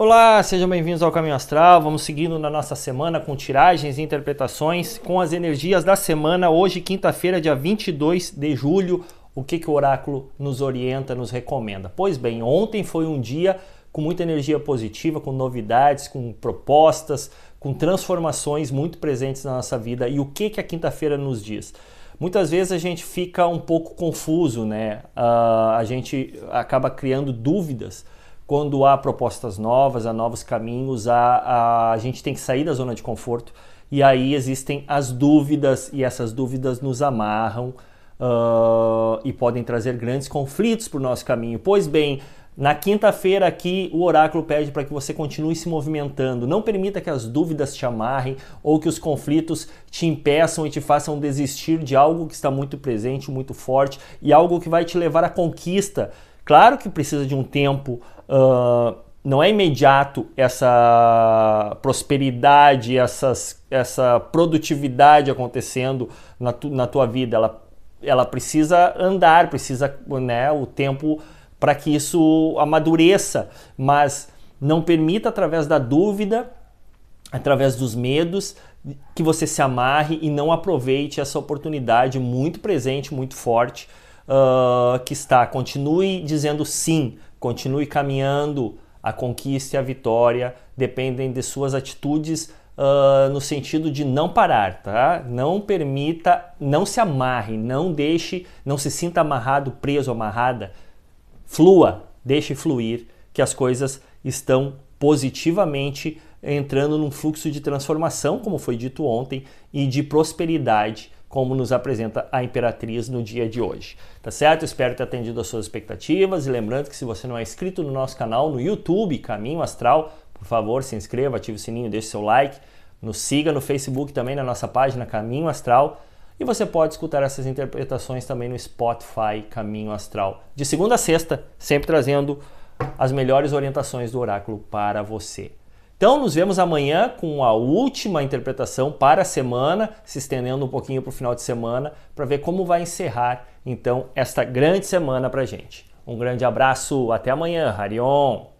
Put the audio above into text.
Olá, sejam bem-vindos ao Caminho Astral. Vamos seguindo na nossa semana com tiragens e interpretações com as energias da semana. Hoje, quinta-feira, dia 22 de julho, o que, que o oráculo nos orienta, nos recomenda? Pois bem, ontem foi um dia com muita energia positiva, com novidades, com propostas, com transformações muito presentes na nossa vida. E o que, que a quinta-feira nos diz? Muitas vezes a gente fica um pouco confuso, né? Uh, a gente acaba criando dúvidas quando há propostas novas, há novos caminhos, há, a gente tem que sair da zona de conforto e aí existem as dúvidas e essas dúvidas nos amarram uh, e podem trazer grandes conflitos para o nosso caminho. Pois bem, na quinta-feira aqui o oráculo pede para que você continue se movimentando. Não permita que as dúvidas te amarrem ou que os conflitos te impeçam e te façam desistir de algo que está muito presente, muito forte e algo que vai te levar à conquista. Claro que precisa de um tempo uh, não é imediato essa prosperidade, essas, essa produtividade acontecendo na, tu, na tua vida. Ela, ela precisa andar, precisa né, o tempo para que isso amadureça, mas não permita através da dúvida, através dos medos, que você se amarre e não aproveite essa oportunidade muito presente, muito forte uh, que está. Continue dizendo sim continue caminhando, a conquista e a vitória dependem de suas atitudes uh, no sentido de não parar, tá? Não permita, não se amarre, não deixe, não se sinta amarrado, preso, amarrada. Flua, deixe fluir, que as coisas estão positivamente entrando num fluxo de transformação, como foi dito ontem, e de prosperidade como nos apresenta a Imperatriz no dia de hoje. Tá certo? Espero ter atendido às suas expectativas e lembrando que se você não é inscrito no nosso canal no YouTube Caminho Astral, por favor, se inscreva, ative o sininho, deixe seu like, nos siga no Facebook também na nossa página Caminho Astral e você pode escutar essas interpretações também no Spotify Caminho Astral. De segunda a sexta, sempre trazendo as melhores orientações do oráculo para você. Então, nos vemos amanhã com a última interpretação para a semana, se estendendo um pouquinho para o final de semana, para ver como vai encerrar então esta grande semana para gente. Um grande abraço, até amanhã, Harion!